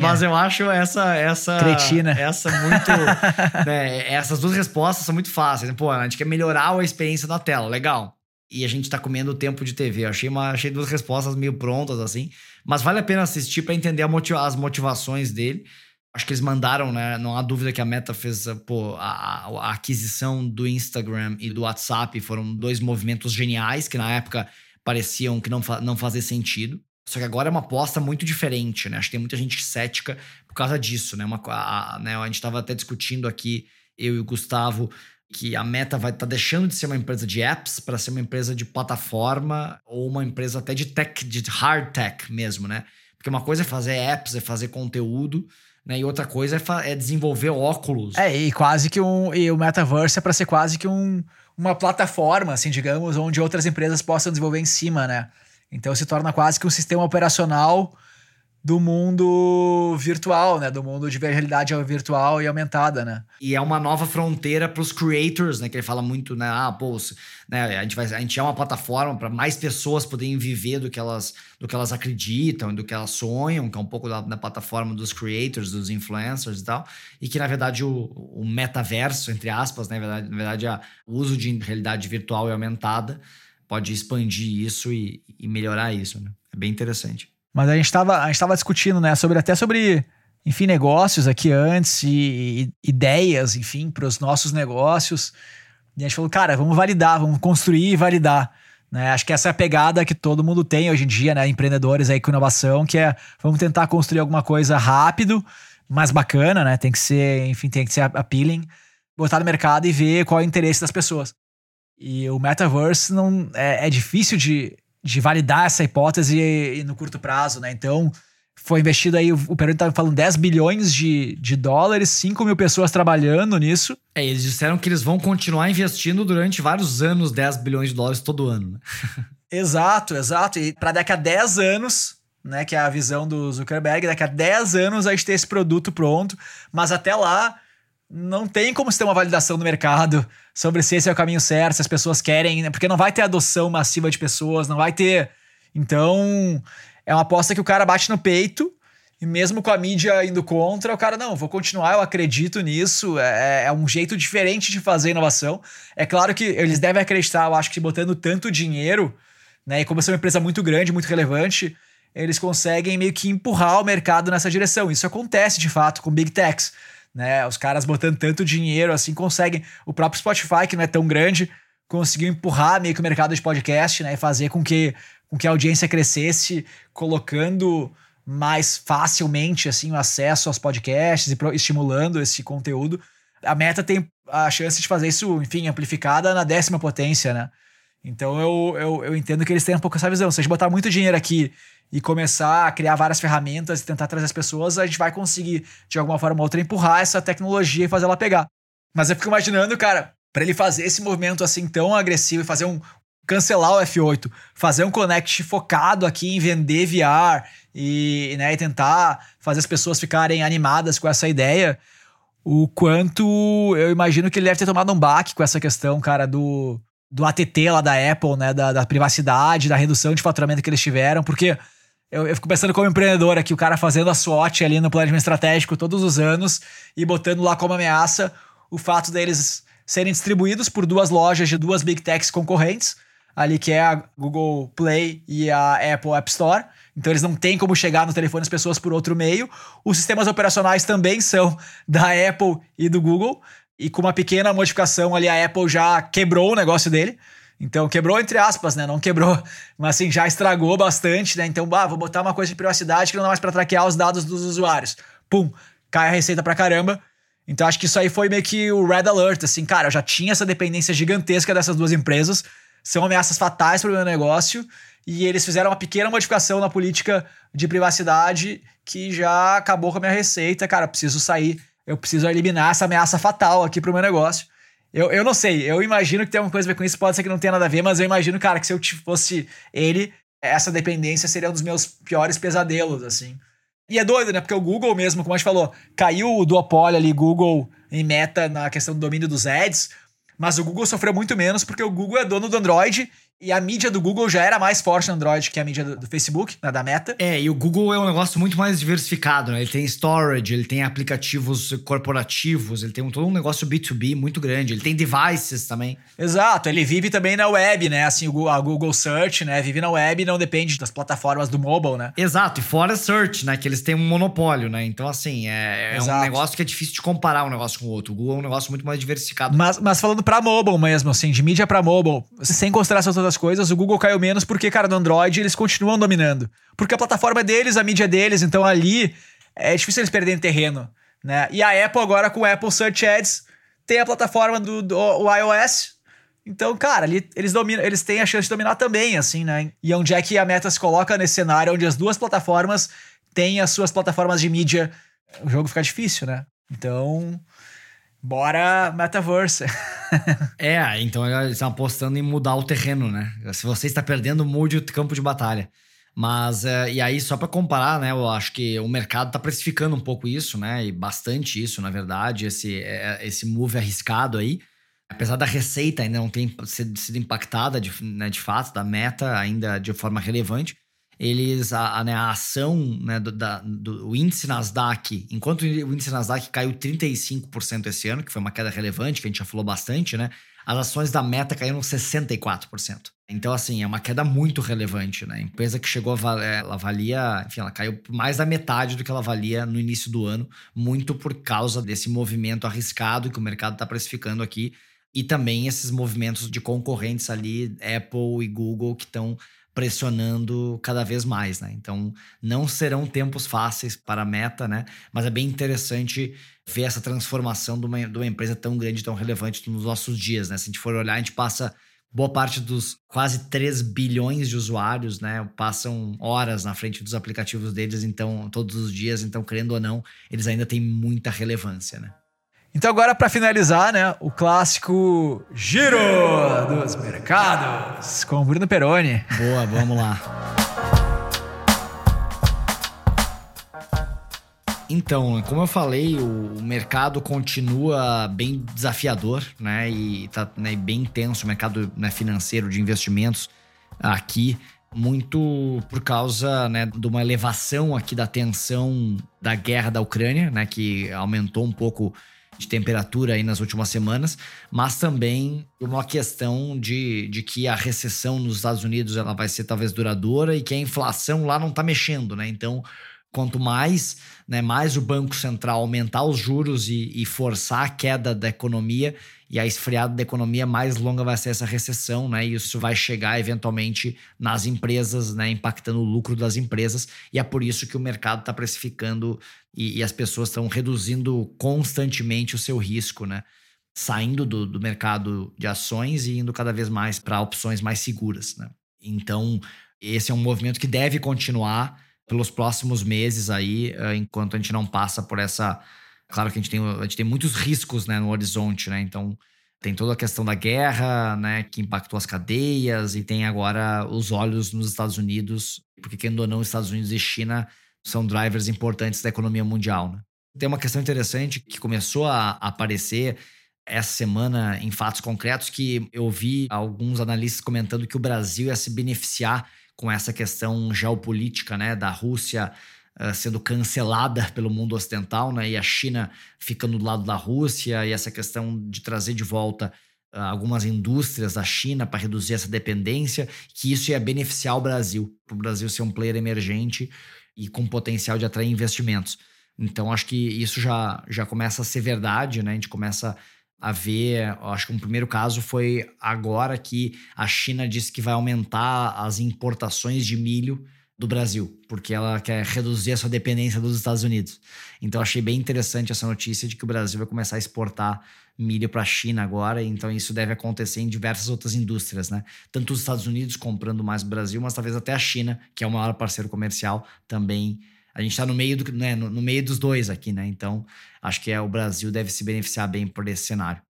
Mas eu acho essa. essa Cretina. Essa muito. né, essas duas respostas são muito fáceis. Pô, a gente quer melhorar a experiência da tela, legal. E a gente tá comendo o tempo de TV. Eu achei, uma, achei duas respostas meio prontas, assim. Mas vale a pena assistir para entender motiva as motivações dele. Acho que eles mandaram, né? Não há dúvida que a Meta fez pô, a, a, aquisição do Instagram e do WhatsApp foram dois movimentos geniais que na época pareciam que não, fa não fazer sentido. Só que agora é uma aposta muito diferente, né? Acho que tem muita gente cética por causa disso, né? Uma, a, né? A gente estava até discutindo aqui, eu e o Gustavo, que a Meta vai estar tá deixando de ser uma empresa de apps para ser uma empresa de plataforma ou uma empresa até de tech, de hard tech mesmo, né? Porque uma coisa é fazer apps, é fazer conteúdo, né? E outra coisa é, é, desenvolver óculos. É, e quase que um. E o metaverse é para ser quase que um, uma plataforma, assim, digamos, onde outras empresas possam desenvolver em cima, né? Então se torna quase que um sistema operacional do mundo virtual, né? Do mundo de realidade virtual e aumentada, né? E é uma nova fronteira para os creators, né? Que ele fala muito, né? Ah, pô, né? A gente vai, a gente é uma plataforma para mais pessoas poderem viver do que elas, do que elas acreditam, do que elas sonham, que é um pouco da, da plataforma dos creators, dos influencers e tal. E que na verdade o, o metaverso, entre aspas, né? Na verdade, na verdade o uso de realidade virtual e aumentada pode expandir isso e, e melhorar isso, né? É bem interessante. Mas a gente estava discutindo, né, sobre até sobre, enfim, negócios aqui antes e, e ideias, enfim, para os nossos negócios. E a gente falou, cara, vamos validar, vamos construir e validar. Né? Acho que essa é a pegada que todo mundo tem hoje em dia, né? Empreendedores aí com inovação, que é vamos tentar construir alguma coisa rápido, mais bacana, né? Tem que ser, enfim, tem que ser appealing, botar no mercado e ver qual é o interesse das pessoas. E o metaverse não é, é difícil de, de validar essa hipótese no curto prazo, né? Então, foi investido aí, o Peroni tá falando 10 bilhões de, de dólares, 5 mil pessoas trabalhando nisso. É, eles disseram que eles vão continuar investindo durante vários anos 10 bilhões de dólares todo ano. Né? exato, exato. E para daqui a 10 anos, né, que é a visão do Zuckerberg, daqui a 10 anos a gente ter esse produto pronto, mas até lá não tem como se ter uma validação no mercado sobre se esse é o caminho certo, se as pessoas querem, né? porque não vai ter adoção massiva de pessoas, não vai ter. Então, é uma aposta que o cara bate no peito e mesmo com a mídia indo contra, o cara, não, vou continuar, eu acredito nisso. É, é, um jeito diferente de fazer inovação. É claro que eles devem acreditar, eu acho que botando tanto dinheiro, né? E como é uma empresa muito grande, muito relevante, eles conseguem meio que empurrar o mercado nessa direção. Isso acontece de fato com Big Techs. Né? Os caras botando tanto dinheiro assim conseguem. O próprio Spotify, que não é tão grande, conseguiu empurrar meio que o mercado de podcast, né? E fazer com que, com que a audiência crescesse, colocando mais facilmente assim o acesso aos podcasts e estimulando esse conteúdo. A Meta tem a chance de fazer isso, enfim, amplificada na décima potência, né? Então eu, eu, eu entendo que eles têm um pouco essa visão. Se a gente botar muito dinheiro aqui e começar a criar várias ferramentas e tentar trazer as pessoas, a gente vai conseguir, de alguma forma ou outra, empurrar essa tecnologia e fazer ela pegar. Mas eu fico imaginando, cara, para ele fazer esse movimento assim tão agressivo e fazer um. cancelar o F8, fazer um Connect focado aqui em vender VR e, né, e tentar fazer as pessoas ficarem animadas com essa ideia, o quanto eu imagino que ele deve ter tomado um baque com essa questão, cara, do, do ATT lá da Apple, né, da, da privacidade, da redução de faturamento que eles tiveram, porque eu, eu, fico pensando como empreendedor aqui, o cara fazendo a SWOT ali no planejamento estratégico todos os anos e botando lá como ameaça o fato deles serem distribuídos por duas lojas de duas big techs concorrentes, ali que é a Google Play e a Apple App Store. Então eles não têm como chegar no telefone das pessoas por outro meio. Os sistemas operacionais também são da Apple e do Google. E com uma pequena modificação ali, a Apple já quebrou o negócio dele. Então, quebrou entre aspas, né? Não quebrou, mas assim, já estragou bastante, né? Então, bah, vou botar uma coisa de privacidade que não dá mais para traquear os dados dos usuários. Pum, cai a receita pra caramba. Então, acho que isso aí foi meio que o red alert, assim, cara, eu já tinha essa dependência gigantesca dessas duas empresas, são ameaças fatais para o meu negócio, e eles fizeram uma pequena modificação na política de privacidade que já acabou com a minha receita. Cara, preciso sair, eu preciso eliminar essa ameaça fatal aqui pro meu negócio. Eu, eu não sei, eu imagino que tem alguma coisa a ver com isso, pode ser que não tenha nada a ver, mas eu imagino, cara, que se eu fosse ele, essa dependência seria um dos meus piores pesadelos, assim. E é doido, né? Porque o Google mesmo, como a gente falou, caiu o duopólio ali, Google em meta na questão do domínio dos ads, mas o Google sofreu muito menos porque o Google é dono do Android e a mídia do Google já era mais forte no Android que a mídia do, do Facebook, né, da Meta. É, e o Google é um negócio muito mais diversificado, né? Ele tem storage, ele tem aplicativos corporativos, ele tem um, todo um negócio B2B muito grande, ele tem devices também. Exato, ele vive também na web, né? Assim, o, a Google Search, né? Vive na web e não depende das plataformas do mobile, né? Exato, e fora Search, né? Que eles têm um monopólio, né? Então, assim, é, é um negócio que é difícil de comparar um negócio com o outro. O Google é um negócio muito mais diversificado. Mas, mas falando pra mobile mesmo, assim, de mídia pra mobile, sem considerar essas outras coisas, o Google caiu menos porque, cara, no Android eles continuam dominando. Porque a plataforma é deles, a mídia é deles, então ali é difícil eles perderem terreno, né? E a Apple agora com o Apple Search Ads tem a plataforma do, do iOS. Então, cara, ali, eles dominam, eles têm a chance de dominar também, assim, né? E onde é que a Meta se coloca nesse cenário onde as duas plataformas têm as suas plataformas de mídia, o jogo fica difícil, né? Então, Bora metaverse. é, então eles estão apostando em mudar o terreno, né? Se você está perdendo, mude o campo de batalha. Mas, é, e aí, só para comparar, né? Eu acho que o mercado está precificando um pouco isso, né? E bastante isso, na verdade, esse, é, esse move arriscado aí. Apesar da receita ainda não ter sido impactada de, né, de fato, da meta ainda de forma relevante, eles a, a, né, a ação né, do, da, do índice Nasdaq, enquanto o índice Nasdaq caiu 35% esse ano, que foi uma queda relevante, que a gente já falou bastante, né? As ações da Meta caíram 64%. Então, assim, é uma queda muito relevante, né? Empresa que chegou a valer, ela valia, enfim, ela caiu mais da metade do que ela valia no início do ano, muito por causa desse movimento arriscado que o mercado está precificando aqui e também esses movimentos de concorrentes ali, Apple e Google, que estão pressionando cada vez mais, né? Então, não serão tempos fáceis para a Meta, né? Mas é bem interessante ver essa transformação de uma, de uma empresa tão grande, tão relevante nos nossos dias, né? Se a gente for olhar, a gente passa boa parte dos quase 3 bilhões de usuários, né, passam horas na frente dos aplicativos deles, então, todos os dias, então, querendo ou não, eles ainda têm muita relevância, né? Então agora para finalizar, né, o clássico Giro dos Mercados com o Bruno Peroni. Boa, vamos lá. Então, como eu falei, o mercado continua bem desafiador, né? E tá né, bem intenso o mercado né, financeiro de investimentos aqui, muito por causa né, de uma elevação aqui da tensão da guerra da Ucrânia, né? Que aumentou um pouco de temperatura aí nas últimas semanas, mas também uma questão de, de que a recessão nos Estados Unidos ela vai ser talvez duradoura e que a inflação lá não está mexendo, né? Então quanto mais, né, mais o Banco Central aumentar os juros e, e, forçar a queda da economia e a esfriada da economia, mais longa vai ser essa recessão, né? E isso vai chegar eventualmente nas empresas, né? Impactando o lucro das empresas. E é por isso que o mercado está precificando e, e, as pessoas estão reduzindo constantemente o seu risco, né? Saindo do, do mercado de ações e indo cada vez mais para opções mais seguras, né? Então, esse é um movimento que deve continuar pelos próximos meses aí, uh, enquanto a gente não passa por essa. Claro que a gente tem, a gente tem muitos riscos né, no horizonte, né? Então tem toda a questão da guerra, né, que impactou as cadeias, e tem agora os olhos nos Estados Unidos, porque querendo ou não, Estados Unidos e China são drivers importantes da economia mundial. Né? Tem uma questão interessante que começou a aparecer essa semana em fatos concretos que eu vi alguns analistas comentando que o Brasil ia se beneficiar com essa questão geopolítica, né, da Rússia uh, sendo cancelada pelo mundo ocidental, né, e a China ficando do lado da Rússia, e essa questão de trazer de volta uh, algumas indústrias da China para reduzir essa dependência, que isso ia beneficiar o Brasil, para o Brasil ser um player emergente e com potencial de atrair investimentos. Então, acho que isso já, já começa a ser verdade, né? A gente começa ver. Acho que um primeiro caso foi agora que a China disse que vai aumentar as importações de milho do Brasil, porque ela quer reduzir a sua dependência dos Estados Unidos. Então achei bem interessante essa notícia de que o Brasil vai começar a exportar milho para a China agora, então isso deve acontecer em diversas outras indústrias, né? Tanto os Estados Unidos comprando mais do Brasil, mas talvez até a China, que é o maior parceiro comercial, também a gente está no meio do, né, no, no, meio dos dois aqui, né? Então, acho que é, o Brasil deve se beneficiar bem por esse cenário.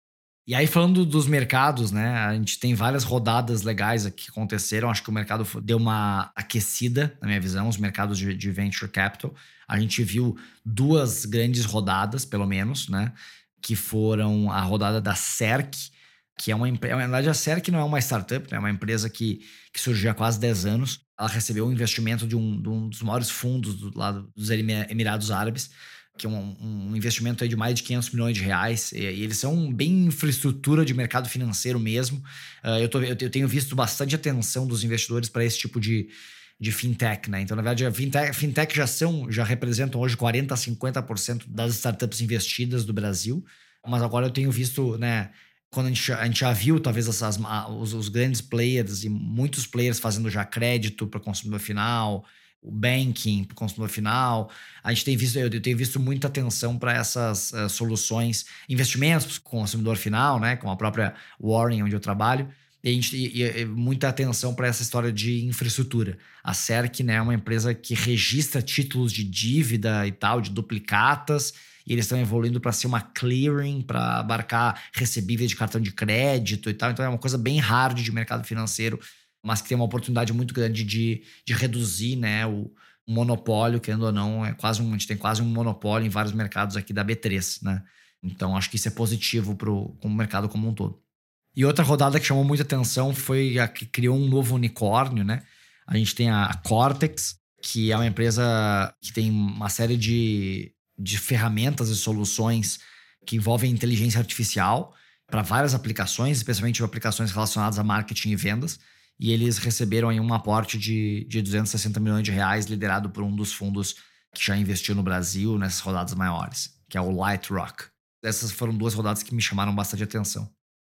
E aí, falando dos mercados, né? A gente tem várias rodadas legais aqui que aconteceram. Acho que o mercado deu uma aquecida, na minha visão, os mercados de, de venture capital. A gente viu duas grandes rodadas, pelo menos, né? Que foram a rodada da CERC, que é uma empresa. Na verdade, a CERC não é uma startup, né? é uma empresa que, que surgiu há quase 10 anos ela recebeu um investimento de um, de um dos maiores fundos do lado dos Emirados Árabes, que é um, um investimento de mais de 500 milhões de reais. E, e, eles são bem infraestrutura de mercado financeiro mesmo. Uh, eu, tô, eu, eu, tenho visto bastante atenção dos investidores para esse tipo de, de fintech, né? Então, na verdade, a fintech, fintech já são, já representam hoje 40 a 50% das startups investidas do Brasil. Mas agora eu tenho visto, né, quando a gente, a gente já viu talvez essas, os, os, grandes players e muitos players fazendo já crédito para o consumidor final, o banking para o consumidor final. A gente tem visto, eu, eu tenho visto muita atenção para essas uh, soluções, investimentos para o consumidor final, né, com a própria Warren, onde eu trabalho. E, a gente, e, e muita atenção para essa história de infraestrutura. A CERC né, é uma empresa que registra títulos de dívida e tal, de duplicatas, e eles estão evoluindo para ser uma clearing, para abarcar recebíveis de cartão de crédito e tal. Então é uma coisa bem hard de mercado financeiro, mas que tem uma oportunidade muito grande de, de reduzir né, o, monopólio, querendo ou não, é quase um, a gente tem quase um monopólio em vários mercados aqui da B3, né? Então acho que isso é positivo para o mercado como um todo. E outra rodada que chamou muita atenção foi a que criou um novo unicórnio, né? A gente tem a Cortex, que é uma empresa que tem uma série de de ferramentas e soluções que envolvem inteligência artificial para várias aplicações, especialmente aplicações relacionadas a marketing e vendas. E eles receberam aí um aporte de, de 260 milhões de reais, liderado por um dos fundos que já investiu no Brasil nessas rodadas maiores, que é o Light Rock. Essas foram duas rodadas que me chamaram bastante atenção.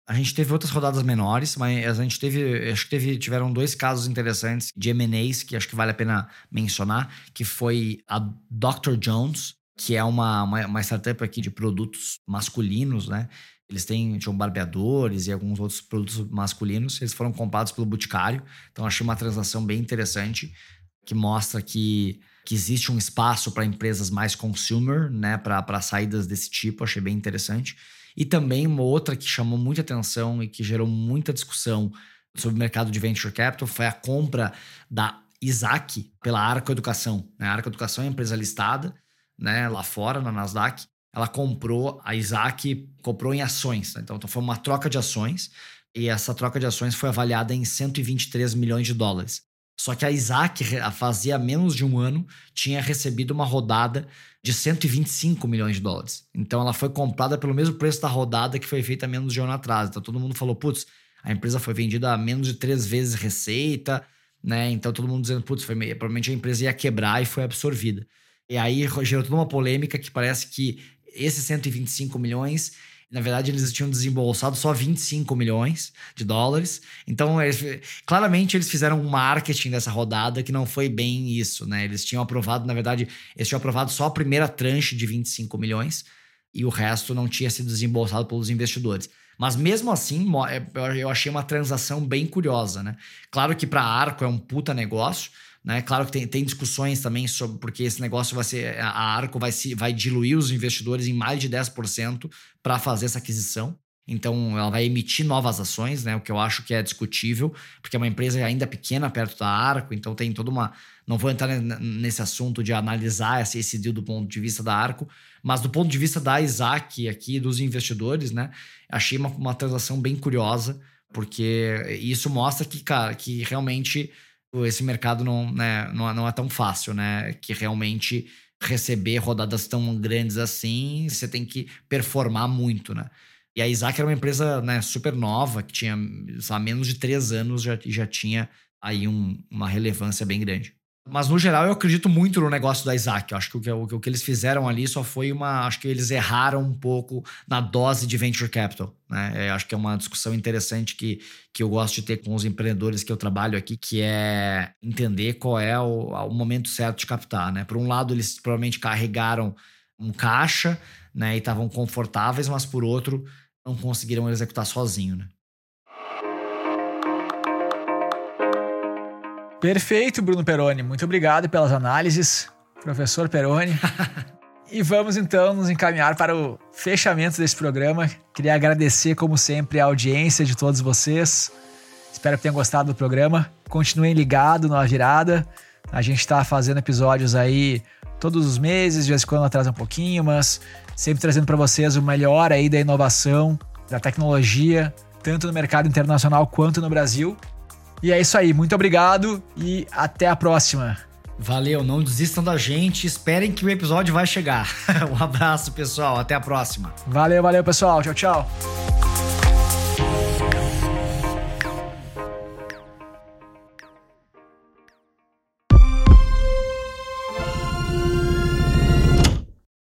A gente teve outras rodadas menores, mas a gente teve, acho que teve, tiveram dois casos interessantes de M&As que acho que vale a pena mencionar, que foi a Dr. Jones, que é uma, uma, uma startup aqui de produtos masculinos, né? Eles têm, tinham barbeadores e alguns outros produtos masculinos. Eles foram comprados pelo Boticário. Então, achei uma transação bem interessante que mostra que, que existe um espaço para empresas mais consumer, né? Para saídas desse tipo. Achei bem interessante. E também uma outra que chamou muita atenção e que gerou muita discussão sobre o mercado de venture capital foi a compra da Isaac pela Arco Educação. Né? A Arco Educação é uma empresa listada né, lá fora, na Nasdaq ela comprou, a Isaac comprou em ações. Né? Então, então, foi uma troca de ações e essa troca de ações foi avaliada em 123 milhões de dólares. Só que a Isaac, fazia menos de um ano, tinha recebido uma rodada de 125 milhões de dólares. Então ela foi comprada pelo mesmo preço da rodada que foi feita menos de um ano atrás. Então todo mundo falou, putz, a empresa foi vendida a menos de três vezes receita, né? Então todo mundo dizendo, putz, foi, provavelmente a empresa ia quebrar e foi absorvida. E aí gerou toda uma polêmica que parece que esses 125 milhões, na verdade, eles tinham desembolsado só 25 milhões de dólares. Então, eles, claramente, eles fizeram um marketing dessa rodada que não foi bem isso, né? Eles tinham aprovado, na verdade, eles tinham aprovado só a primeira tranche de 25 milhões e o resto não tinha sido desembolsado pelos investidores. Mas mesmo assim, é, eu achei uma transação bem curiosa, né? Claro que para Arco é um puta negócio, né? Claro que tem, tem discussões também sobre porque esse negócio vai ser. A Arco vai, se, vai diluir os investidores em mais de 10% para fazer essa aquisição. Então, ela vai emitir novas ações, né? O que eu acho que é discutível, porque é uma empresa ainda pequena perto da Arco, então tem toda uma. Não vou entrar nesse assunto de analisar esse, esse deal do ponto de vista da Arco, mas do ponto de vista da Isaac aqui, dos investidores, né? Achei uma, uma transação bem curiosa, porque isso mostra que, cara, que realmente esse mercado não, né, não, não é tão fácil, né? Que realmente receber rodadas tão grandes assim, você tem que performar muito, né? E a Isaac era uma empresa né, super nova, que tinha sabe, menos de três anos já, já tinha aí um, uma relevância bem grande. Mas, no geral, eu acredito muito no negócio da Isaac. Eu acho que o, que o que eles fizeram ali só foi uma. Acho que eles erraram um pouco na dose de venture capital. Né? Eu acho que é uma discussão interessante que, que eu gosto de ter com os empreendedores que eu trabalho aqui, que é entender qual é o, o momento certo de captar. Né? Por um lado, eles provavelmente carregaram um caixa né, e estavam confortáveis, mas por outro, não conseguiram executar sozinho. Né? Perfeito, Bruno Peroni. Muito obrigado pelas análises, professor Peroni. e vamos então nos encaminhar para o fechamento desse programa. Queria agradecer, como sempre, a audiência de todos vocês. Espero que tenham gostado do programa. Continuem ligados na virada. A gente está fazendo episódios aí todos os meses, de vez em quando atrasa um pouquinho, mas sempre trazendo para vocês o melhor aí da inovação, da tecnologia, tanto no mercado internacional quanto no Brasil. E é isso aí, muito obrigado e até a próxima. Valeu, não desistam da gente, esperem que o episódio vai chegar. um abraço, pessoal, até a próxima. Valeu, valeu, pessoal. Tchau, tchau.